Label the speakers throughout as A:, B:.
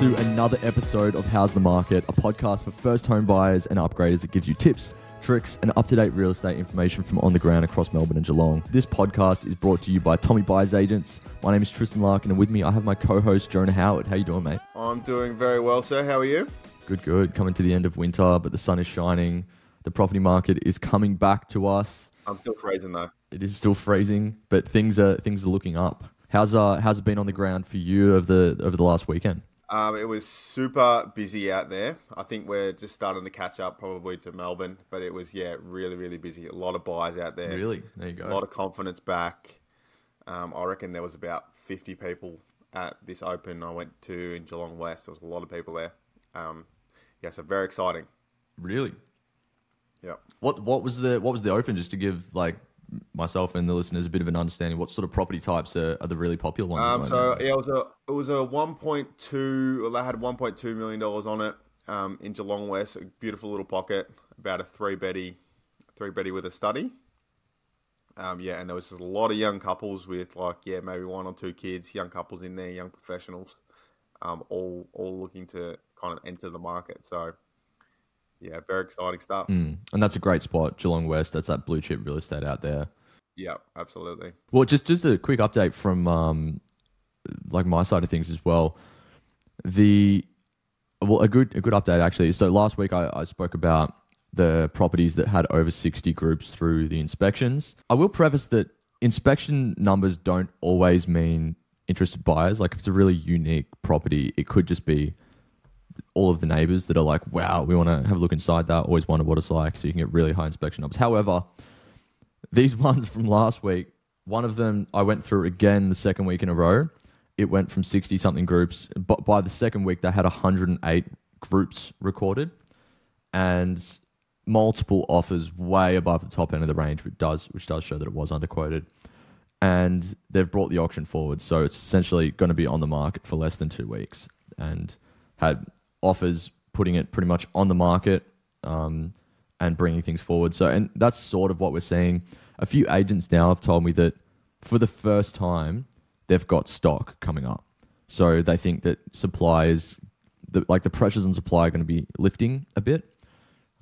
A: to another episode of How's the Market, a podcast for first home buyers and upgraders that gives you tips, tricks, and up to date real estate information from on the ground across Melbourne and Geelong. This podcast is brought to you by Tomii Buyers Agents. My name is Tristan Larkin, and with me I have my co host, Jonah Howard. How you doing, mate?
B: I'm doing very well, sir. How are you?
A: Good, good. Coming to the end of winter, but the sun is shining. The property market is coming back to us.
B: I'm still freezing though.
A: It is still freezing, but things are things are looking up. How's uh how's it been on the ground for you over the over the last weekend?
B: Um, it was super busy out there. I think we're just starting to catch up probably to Melbourne, but it was yeah really really busy. A lot of buyers out there.
A: Really? There you go.
B: A lot of confidence back. Um, I reckon there was about 50 people at this open I went to in Geelong West. There was a lot of people there. Um, yeah, so very exciting.
A: Really?
B: Yeah.
A: What what was the what was the open just to give like myself and the listeners a bit of an understanding what sort of property types are, are the really popular ones?
B: Um, so yeah, it was a it was a one point two. Well, they had one point two million dollars on it um, in Geelong West. A beautiful little pocket, about a three beddy, three beddy with a study. Um, yeah, and there was just a lot of young couples with like yeah maybe one or two kids, young couples in there, young professionals, um, all all looking to kind of enter the market. So yeah, very exciting stuff.
A: Mm, and that's a great spot, Geelong West. That's that blue chip real estate out there.
B: Yeah, absolutely.
A: Well, just just a quick update from um, like my side of things as well. The well, a good a good update actually. So last week I, I spoke about the properties that had over sixty groups through the inspections. I will preface that inspection numbers don't always mean interested buyers. Like if it's a really unique property, it could just be all of the neighbors that are like, wow, we want to have a look inside that. Always wondered what it's like. So you can get really high inspection numbers. However, these ones from last week, one of them I went through again the second week in a row. It went from 60 something groups. But by the second week, they had 108 groups recorded and multiple offers way above the top end of the range, which does, which does show that it was underquoted. And they've brought the auction forward. So it's essentially going to be on the market for less than two weeks. And had offers putting it pretty much on the market um, and bringing things forward. So, and that's sort of what we're seeing. A few agents now have told me that for the first time, they've got stock coming up. So they think that supply is, the, like the pressures on supply are going to be lifting a bit.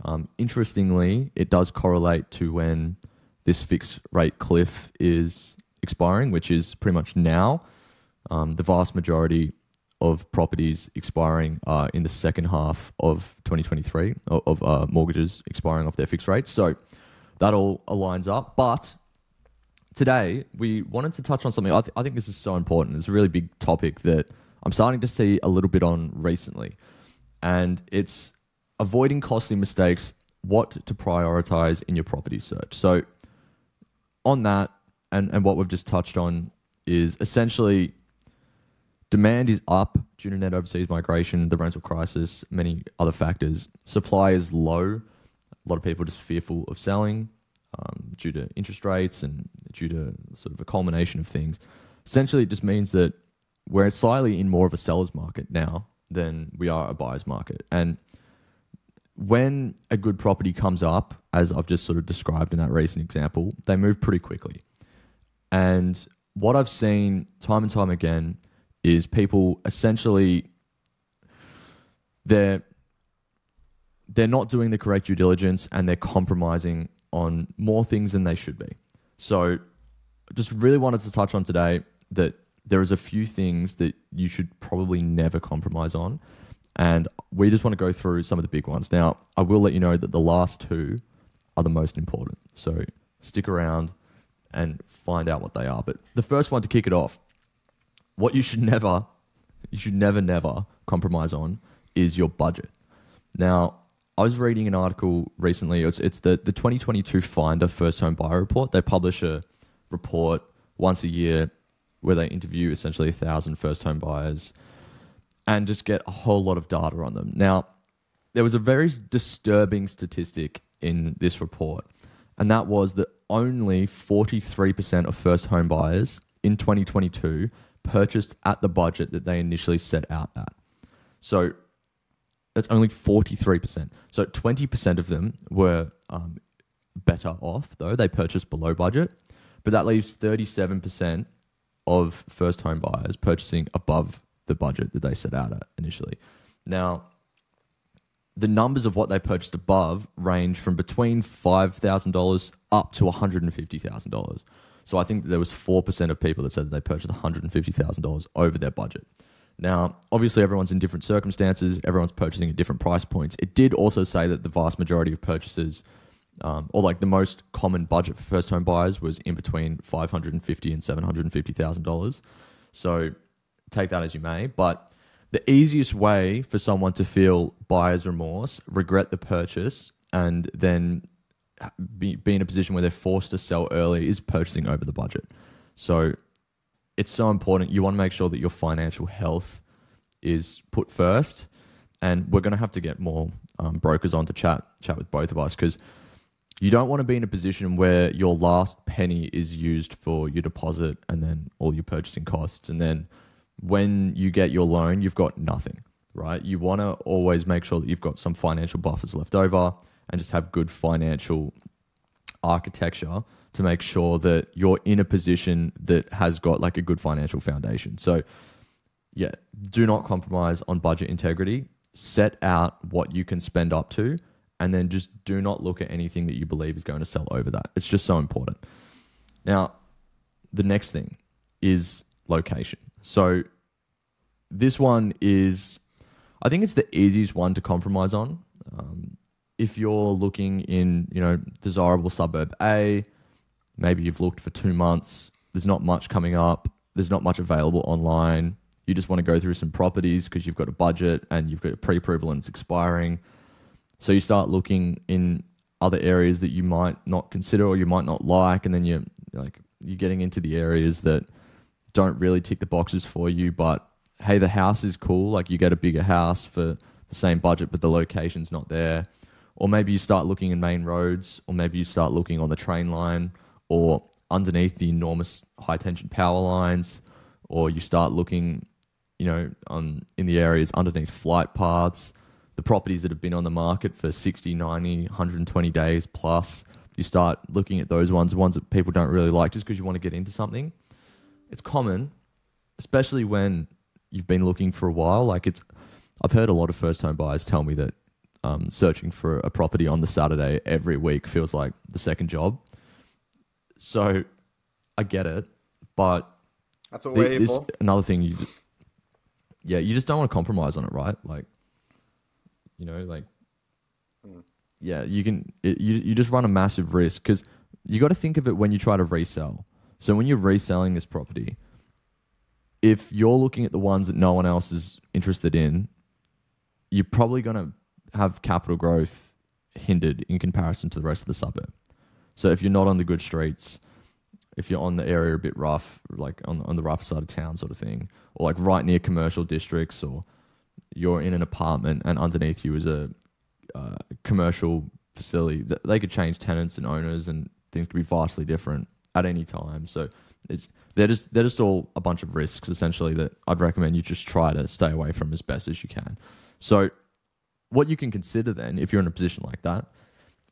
A: Um, interestingly, it does correlate to when this fixed rate cliff is expiring, which is pretty much now. Um, the vast majority of properties expiring uh, in the second half of 2023 of, of uh, mortgages expiring off their fixed rates. So that all aligns up. But today we wanted to touch on something. I, th- I think this is so important. It's a really big topic that I'm starting to see a little bit on recently, and it's avoiding costly mistakes. What to prioritize in your property search. So on that, and and what we've just touched on is essentially Demand is up due to net overseas migration, the rental crisis, many other factors. Supply is low. A lot of people are just fearful of selling um, due to interest rates and due to sort of a culmination of things. Essentially, it just means that we're slightly in more of a seller's market now than we are a buyer's market. And when a good property comes up, as I've just sort of described in that recent example, they move pretty quickly. And what I've seen time and time again is people essentially they're they're not doing the correct due diligence and they're compromising on more things than they should be. So just really wanted to touch on today that there is a few things that you should probably never compromise on. And we just want to go through some of the big ones. Now, I will let you know that the last two are the most important. So stick around and find out what they are. But the first one to kick it off what you should never, you should never, never compromise on is your budget. Now, I was reading an article recently. It's, it's the, the 2022 Finder First Home Buyer Report. They publish a report once a year where they interview essentially a thousand first home buyers and just get a whole lot of data on them. Now, there was a very disturbing statistic in this report, and that was that only 43% of first home buyers in 2022 purchased at the budget that they initially set out at. So that's only 43%. So 20% of them were um, better off, though. They purchased below budget. But that leaves 37% of first home buyers purchasing above the budget that they set out at initially. Now, the numbers of what they purchased above range from between $5,000 up to $150,000. So I think there was 4% of people that said that they purchased $150,000 over their budget. Now, obviously, everyone's in different circumstances. Everyone's purchasing at different price points. It did also say that the vast majority of purchases, um, or like the most common budget for first home buyers, was in between five hundred and fifty and seven hundred and fifty thousand dollars. So take that as you may. But the easiest way for someone to feel buyer's remorse, regret the purchase, and then be, be in a position where they're forced to sell early is purchasing over the budget. So it's so important. You want to make sure that your financial health is put first. And we're going to have to get more um, brokers on to chat chat with both of us because you don't want to be in a position where your last penny is used for your deposit and then all your purchasing costs. And then when you get your loan, you've got nothing, right? You want to always make sure that you've got some financial buffers left over and just have good financial architecture to make sure that you're in a position that has got like a good financial foundation. So, yeah, do not compromise on budget integrity. Set out what you can spend up to, and then just do not look at anything that you believe is going to sell over that. It's just so important. Now, the next thing is location. So, this one is, I think it's the easiest one to compromise on. Um, if you're looking in, you know, desirable suburb A, maybe you've looked for two months, there's not much coming up, there's not much available online. You just want to go through some properties because you've got a budget and you've got a pre approval and it's expiring. So you start looking in other areas that you might not consider or you might not like, and then you're like you're getting into the areas that don't really tick the boxes for you. But hey, the house is cool. Like you get a bigger house for the same budget, but the location's not there. Or maybe you start looking in main roads, or maybe you start looking on the train line, or underneath the enormous high tension power lines, or you start looking, you know, on in the areas underneath flight paths, the properties that have been on the market for 60, 90, 120 days plus. You start looking at those ones, the ones that people don't really like just because you want to get into something. It's common, especially when you've been looking for a while. Like it's, I've heard a lot of first home buyers tell me that um, searching for a property on the Saturday every week feels like the second job. So I get it, but
B: That's what we're here
A: this
B: for.
A: another thing you, just, yeah, you just don't want to compromise on it, right? Like, you know, like,
B: Mm.
A: yeah, you can, it, you you just run a massive risk because you got to think of it when you try to resell. So when you're reselling this property, if you're looking at the ones that no one else is interested in, you're probably going to have capital growth hindered in comparison to the rest of the suburb. So if you're not on the good streets, if you're on the area a bit rough, like on on the rougher side of town, sort of thing, or like right near commercial districts, or you're in an apartment and underneath you is a uh, commercial facility, they could change tenants and owners, and things could be vastly different at any time. So it's they're just they're just all a bunch of risks essentially that I'd recommend you just try to stay away from as best as you can. So what you can consider then, if you're in a position like that,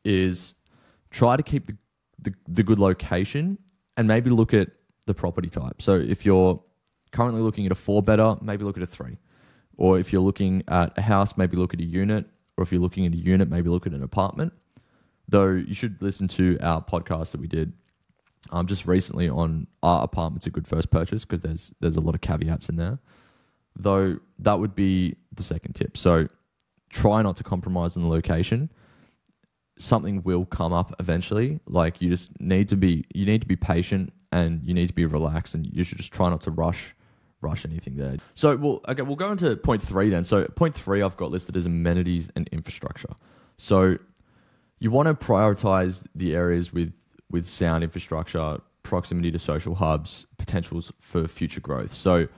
A: is try to keep the, the, the good location and maybe look at the property type. So if you're currently looking at a four better, maybe look at a three. Or if you're looking at a house, maybe look at a unit. Or if you're looking at a unit, maybe look at an apartment. Though you should listen to our podcast that we did um, just recently on are apartments a good first purchase because there's there's a lot of caveats in there. Though that would be the second tip. So try not to compromise on the location. Something will come up eventually. Like you just need to be you need to be patient and you need to be relaxed and you should just try not to rush rush anything there. So we'll okay, we'll go into point three then. So point three I've got listed as amenities and infrastructure. So you want to prioritize the areas with with sound infrastructure, proximity to social hubs, potentials for future growth. So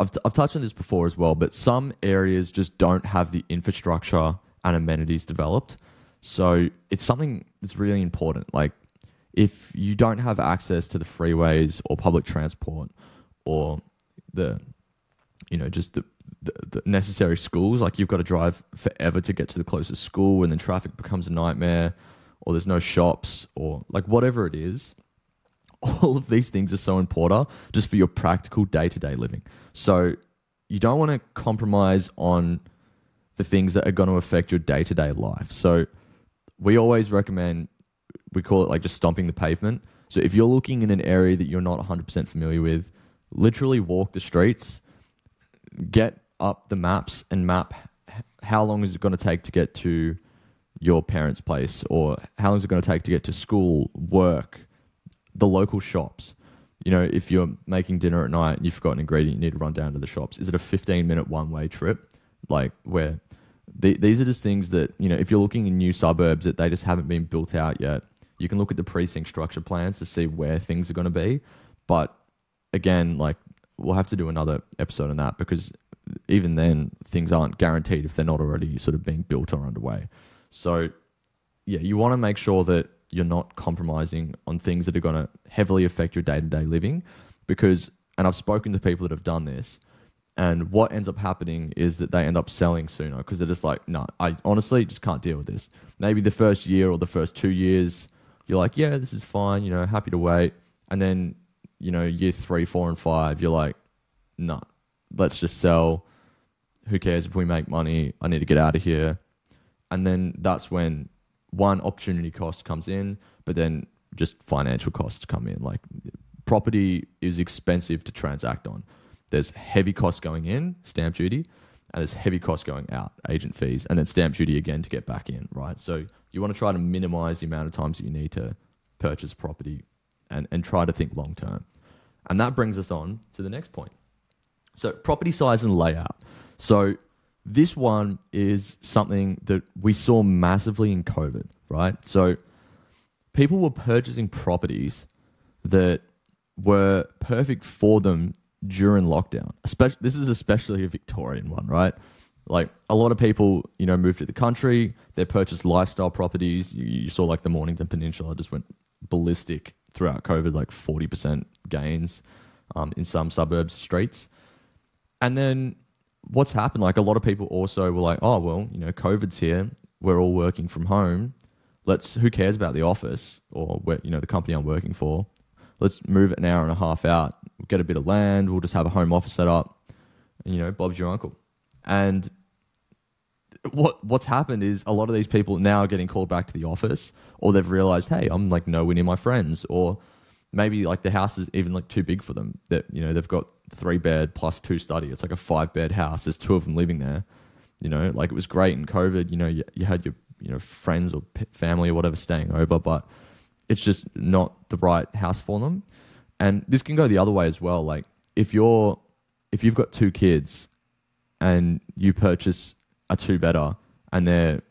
A: I've, I've touched on this before as well, but some areas just don't have the infrastructure and amenities developed. So it's something that's really important. Like if you don't have access to the freeways or public transport or the, you know, just the, the, the necessary schools, like you've got to drive forever to get to the closest school and then traffic becomes a nightmare or there's no shops or like whatever it is all of these things are so important just for your practical day to day living. So you don't want to compromise on the things that are going to affect your day to day life. So we always recommend we call it like just stomping the pavement. So if you're looking in an area that you're not 100% familiar with, literally walk the streets, get up the maps and map how long is it going to take to get to your parents' place or how long is it going to take to get to school, work, the local shops. You know, if you're making dinner at night and you've got an ingredient, you need to run down to the shops. Is it a 15 minute one way trip? Like, where the, these are just things that, you know, if you're looking in new suburbs that they just haven't been built out yet, you can look at the precinct structure plans to see where things are going to be. But again, like, we'll have to do another episode on that because even then, things aren't guaranteed if they're not already sort of being built or underway. So, yeah, you want to make sure that you're not compromising on things that are going to heavily affect your day to day living. Because, and I've spoken to people that have done this, and what ends up happening is that they end up selling sooner because they're just like, no, I honestly just can't deal with this. Maybe the first year or the first two years, you're like, yeah, this is fine, you know, happy to wait. And then, you know, year three, four, and five, you're like, no, nah, let's just sell. Who cares if we make money? I need to get out of here. And then that's when one opportunity cost comes in, but then just financial costs come in. Like property is expensive to transact on. There's heavy costs going in, stamp duty, and there's heavy costs going out, agent fees, and then stamp duty again to get back in, right? So you want to try to minimize the amount of times that you need to purchase property and, and try to think long term. And that brings us on to the next point. So property size and layout. So this one is something that we saw massively in COVID, right? So people were purchasing properties that were perfect for them during lockdown. Especially, this is especially a Victorian one, right? Like a lot of people, you know, moved to the country. They purchased lifestyle properties. You, you saw like the Mornington Peninsula just went ballistic throughout COVID, like forty percent gains um, in some suburbs streets. And then what's happened, like a lot of people also were like, oh, well, you know, COVID's here. We're all working from home. Let's, who cares about the office or, where, you know, the company I'm working for? Let's move it an hour and a half out, get a bit of land. We'll just have a home office set up. And, you know, Bob's your uncle. And what what's happened is a lot of these people now are getting called back to the office or they've realized hey i'm like nowhere near my friends or maybe like the house is even like too big for them that you know they've got three bed plus two study. It's like a five bed house. There's two of them living there. You know, like it was great in COVID. You know, you, you had your you know friends or family or whatever staying over, but it's just not the right house for them. And this can go the other way as well. Like if you're if you've got two kids and you purchase a two better and they're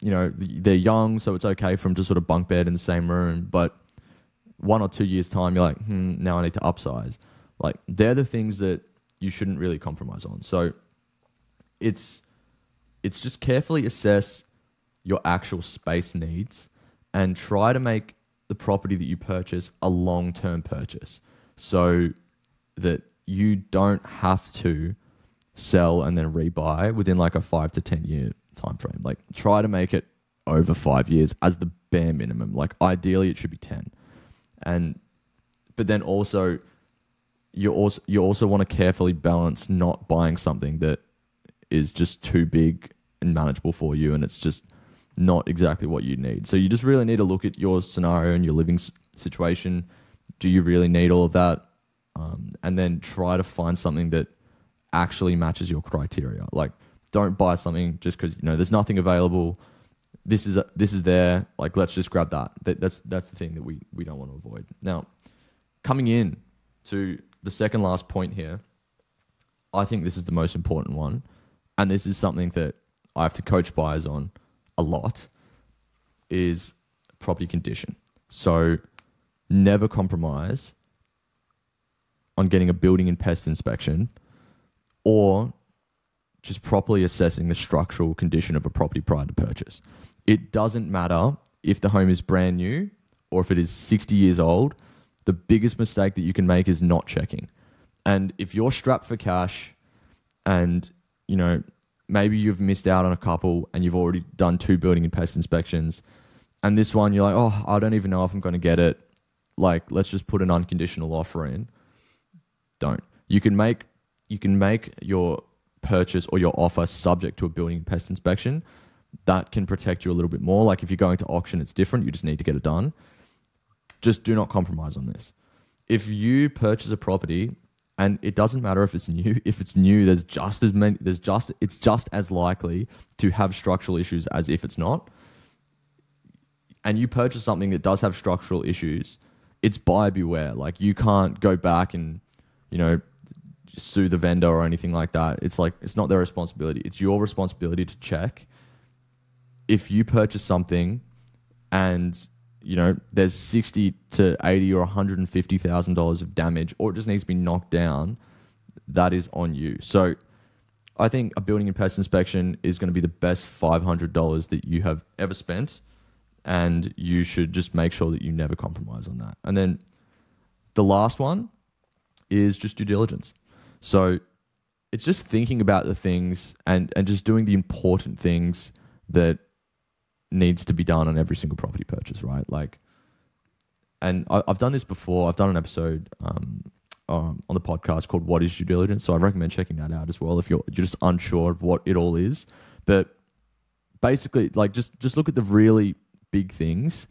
A: you know they're young, so it's okay for them to sort of bunk bed in the same room, but one or two years time, you're like, hmm, now I need to upsize like they're the things that you shouldn't really compromise on. So it's it's just carefully assess your actual space needs and try to make the property that you purchase a long-term purchase so that you don't have to sell and then rebuy within like a 5 to 10 year time frame. Like try to make it over 5 years as the bare minimum. Like ideally it should be 10. And but then also you also you also want to carefully balance not buying something that is just too big and manageable for you, and it's just not exactly what you need. So you just really need to look at your scenario and your living situation. Do you really need all of that? Um, and then try to find something that actually matches your criteria. Like, don't buy something just because you know there's nothing available. This is this is there. Like, let's just grab that. that. That's that's the thing that we we don't want to avoid. Now, coming in to the second last point here, I think this is the most important one, and this is something that I have to coach buyers on a lot, is property condition. So never compromise on getting a building and pest inspection or just properly assessing the structural condition of a property prior to purchase. It doesn't matter if the home is brand new or if it is 60 years old the biggest mistake that you can make is not checking. And if you're strapped for cash and, you know, maybe you've missed out on a couple and you've already done two building and pest inspections, and this one you're like, oh, I don't even know if I'm going to get it. Like, let's just put an unconditional offer in. Don't. You can make you can make your purchase or your offer subject to a building and pest inspection. That can protect you a little bit more. Like if you're going to auction, it's different. You just need to get it done. Just do not compromise on this. If you purchase a property and it doesn't matter if it's new, if it's new, there's just as many there's just it's just as likely to have structural issues as if it's not. And you purchase something that does have structural issues, it's buyer beware. Like you can't go back and, you know, sue the vendor or anything like that. It's like it's not their responsibility. It's your responsibility to check if you purchase something and you know there's 60 to 80 or 150 thousand dollars of damage or it just needs to be knocked down that is on you. So i think a building and pest inspection is going to be the best $500 that you have ever spent and you should just make sure that you never compromise on that. And then the last one is just due diligence. So it's just thinking about the things and and just doing the important things that needs to be done on every single property purchase, right? Like, and I, have done this before. I've done an episode um, um, on the podcast called "What Is Due Diligence," so I recommend checking that out as well if you're you're just unsure of what it all is. But basically, like, just just look at the really big things,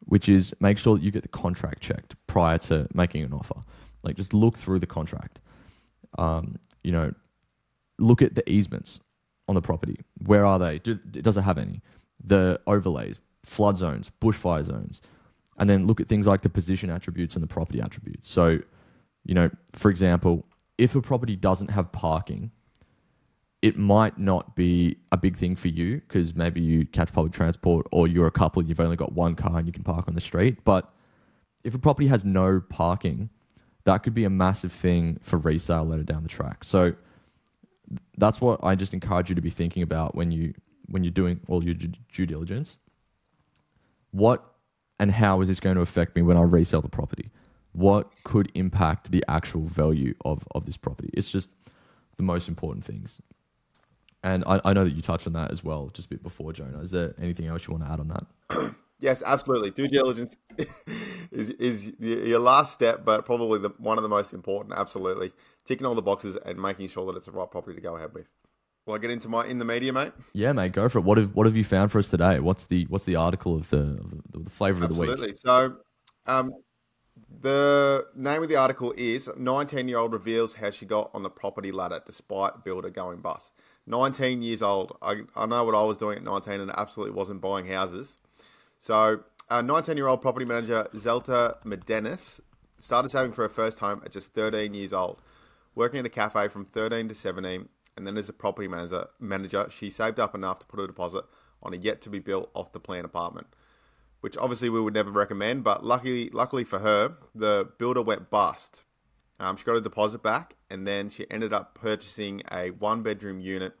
A: which is make sure that you get the contract checked prior to making an offer. Like, just look through the contract. Um, you know, look at the easements on the property. Where are they? Do, does it have any? The overlays, flood zones, bushfire zones, and then look at things like the position attributes and the property attributes. So, you know, for example, if a property doesn't have parking, it might not be a big thing for you because maybe you catch public transport or you're a couple, and you've only got one car and you can park on the street. But if a property has no parking, that could be a massive thing for resale later down the track. So that's what I just encourage you to be thinking about when you when you're doing all your due diligence, what and how is this going to affect me when I resell the property? What could impact the actual value of, of this property? It's just the most important things. And I, I know that you touched on that as well just a bit before, Jonah. Is there anything else you want to add on that?
B: yes, absolutely. Due diligence is, is your last step, but probably the, one of the most important. Absolutely. Ticking all the boxes and making sure that it's the right property to go ahead with. Will I get into my in the media, mate?
A: Yeah, mate, go for it. What have what have you found for us today? What's the what's the article of the of the, the flavor
B: Absolutely.
A: of the week? Absolutely.
B: So, um, the name of the article is 19 year old reveals how she got on the property ladder despite builder going bust. 19 years old. I, I know what I was doing at 19 and absolutely wasn't buying houses. So, 19 year old property manager Zelta Medenis started saving for her first home at just 13 years old. Working at a cafe from 13 to 17, and then as a property manager, manager, she saved up enough to put a deposit on a yet to be built off the plan apartment, which obviously we would never recommend. But luckily, luckily for her, the builder went bust. Um, she got a deposit back, and then she ended up purchasing a one bedroom unit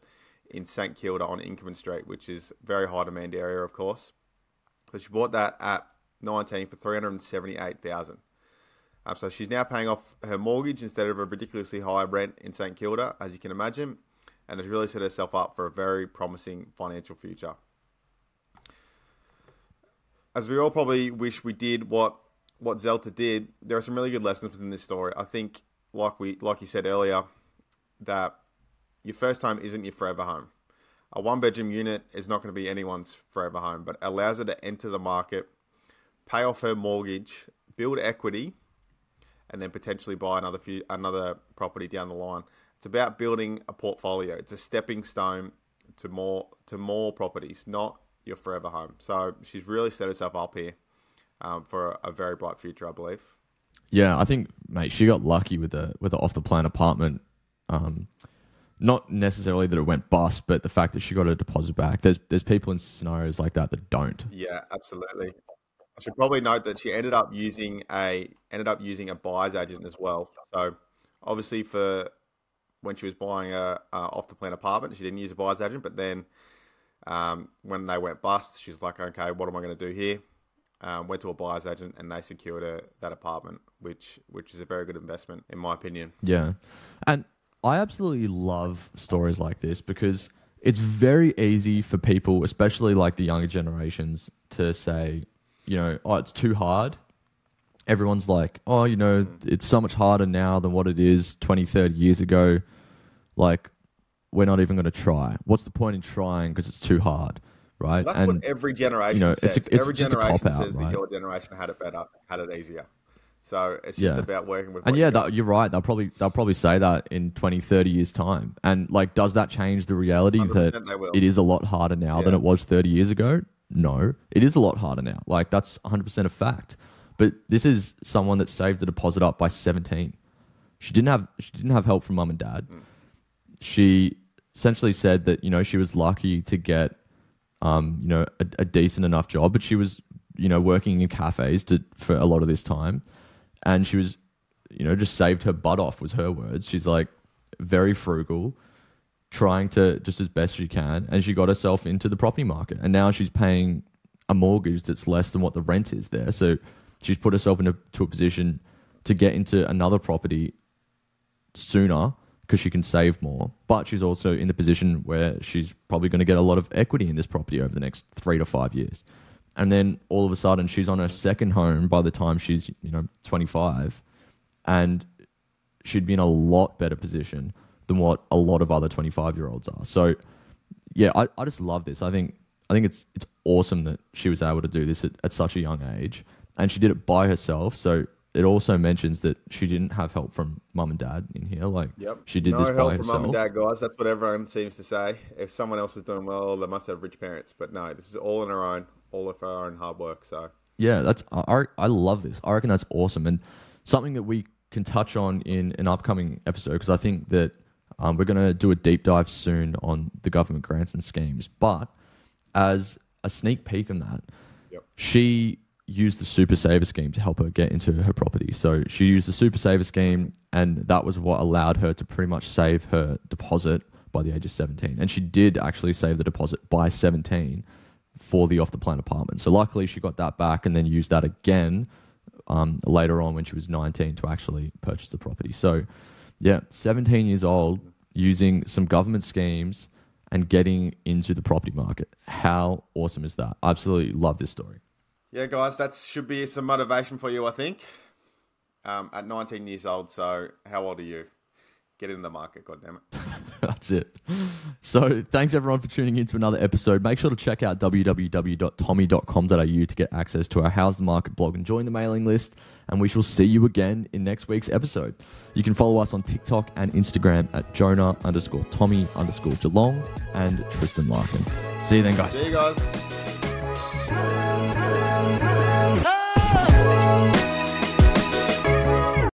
B: in St Kilda on Inkerman Street, which is very high demand area, of course. So she bought that at 19 for 378,000. Um, so she's now paying off her mortgage instead of a ridiculously high rent in St Kilda, as you can imagine and has really set herself up for a very promising financial future. As we all probably wish we did what what Zelta did, there are some really good lessons within this story. I think, like we like you said earlier, that your first home isn't your forever home. A one bedroom unit is not going to be anyone's forever home, but allows her to enter the market, pay off her mortgage, build equity, and then potentially buy another few another property down the line. It's about building a portfolio. It's a stepping stone to more to more properties, not your forever home. So she's really set herself up here um, for a, a, very bright future, I believe.
A: Yeah, I think, mate, she got lucky with the with the off the plan apartment. Um, not necessarily that it went bust, but the fact that she got a deposit back. There's there's people in scenarios like that that don't.
B: Yeah, absolutely. I should probably note that she ended up using a ended up using a buyer's agent as well. So obviously for when she was buying a off the plan apartment. She didn't use a buyer's agent, but then um, when they went bust, she's like, okay, what am I going to do here? Um, went to a buyer's agent and they secured her that apartment, which which is a very good investment in my opinion.
A: Yeah, and I absolutely love stories like this because it's very easy for people, especially like the younger generations, to say, you know, oh, it's too hard. Everyone's like, oh, you know, it's so much harder now than what it is 20, 30 years ago Like, we're not even going to try. What's the point in trying because it's too hard, right?
B: That's
A: and
B: what every generation
A: you know,
B: says.
A: it's a- it's
B: every generation says
A: right?
B: that your generation had it better, had it easier. So it's just
A: Yeah.
B: about working with.
A: And yeah,
B: you
A: that, you're right. They'll probably they'll probably say that in 20, 30 years time. And like, does that change the reality that it is a lot harder now than it was thirty years ago? No, it is a lot harder now. Like that's one hundred percent a fact. But this is someone that saved the deposit up by seventeen. She didn't have she didn't have help from mum and dad.
B: Mm.
A: She essentially said that you know she was lucky to get um, you know a, a decent enough job, but she was you know working in cafes to, for a lot of this time, and she was you know just saved her butt off was her words. She's like very frugal, trying to just as best she can, and she got herself into the property market, and now she's paying a mortgage that's less than what the rent is there. So she's put herself into to a position to get into another property sooner because she can save more. But she's also in the position where she's probably going to get a lot of equity in this property over the next three to five years. And then all of a sudden, she's on her second home by the time she's you know 25, and she'd be in a lot better position than what a lot of other 25 year olds are. So yeah, I, I just love this. I think I think it's it's awesome that she was able to do this at, at such a young age, and she did it by herself. So it also mentions that she didn't have help from mum and dad in here. Like
B: Yep.
A: she did
B: no
A: this
B: help
A: by
B: from mum and dad, guys. That's what everyone seems to say. If someone else is doing well, they must have rich parents. But no, this is all on her own, all of her own hard work. So
A: Yeah, that's I, I I love this. I reckon that's awesome and something that we can touch on in an upcoming episode because I think that um, we're going to do a deep dive soon on the government grants and schemes. But as a sneak peek on that,
B: Yep.
A: she used the super saver scheme to help her get into her property. So she used the super saver scheme, and that was what allowed her to pretty much save her deposit by the age of 17. And she did actually save the deposit by 17 for the off the plan apartment. So luckily she got that back and then used that again um, later on when she was 19 to actually purchase the property. So yeah, 17 years old using some government schemes and getting into the property market. How awesome is that? Absolutely love this story.
B: Yeah, guys, that should be some motivation for you, I think. Um, at 19 years old, so how old are you? Get in the market, goddammit.
A: That's it. So thanks everyone for tuning in to another episode. Make sure to check out www.tomii.com.au to get access to our How's the Market blog and join the mailing list. And we shall see you again in next week's episode. You can follow us on TikTok and Instagram at Jonah underscore Tomii underscore Geelong and Tristan Larkin. See you then, guys.
B: See you guys.
C: Hey!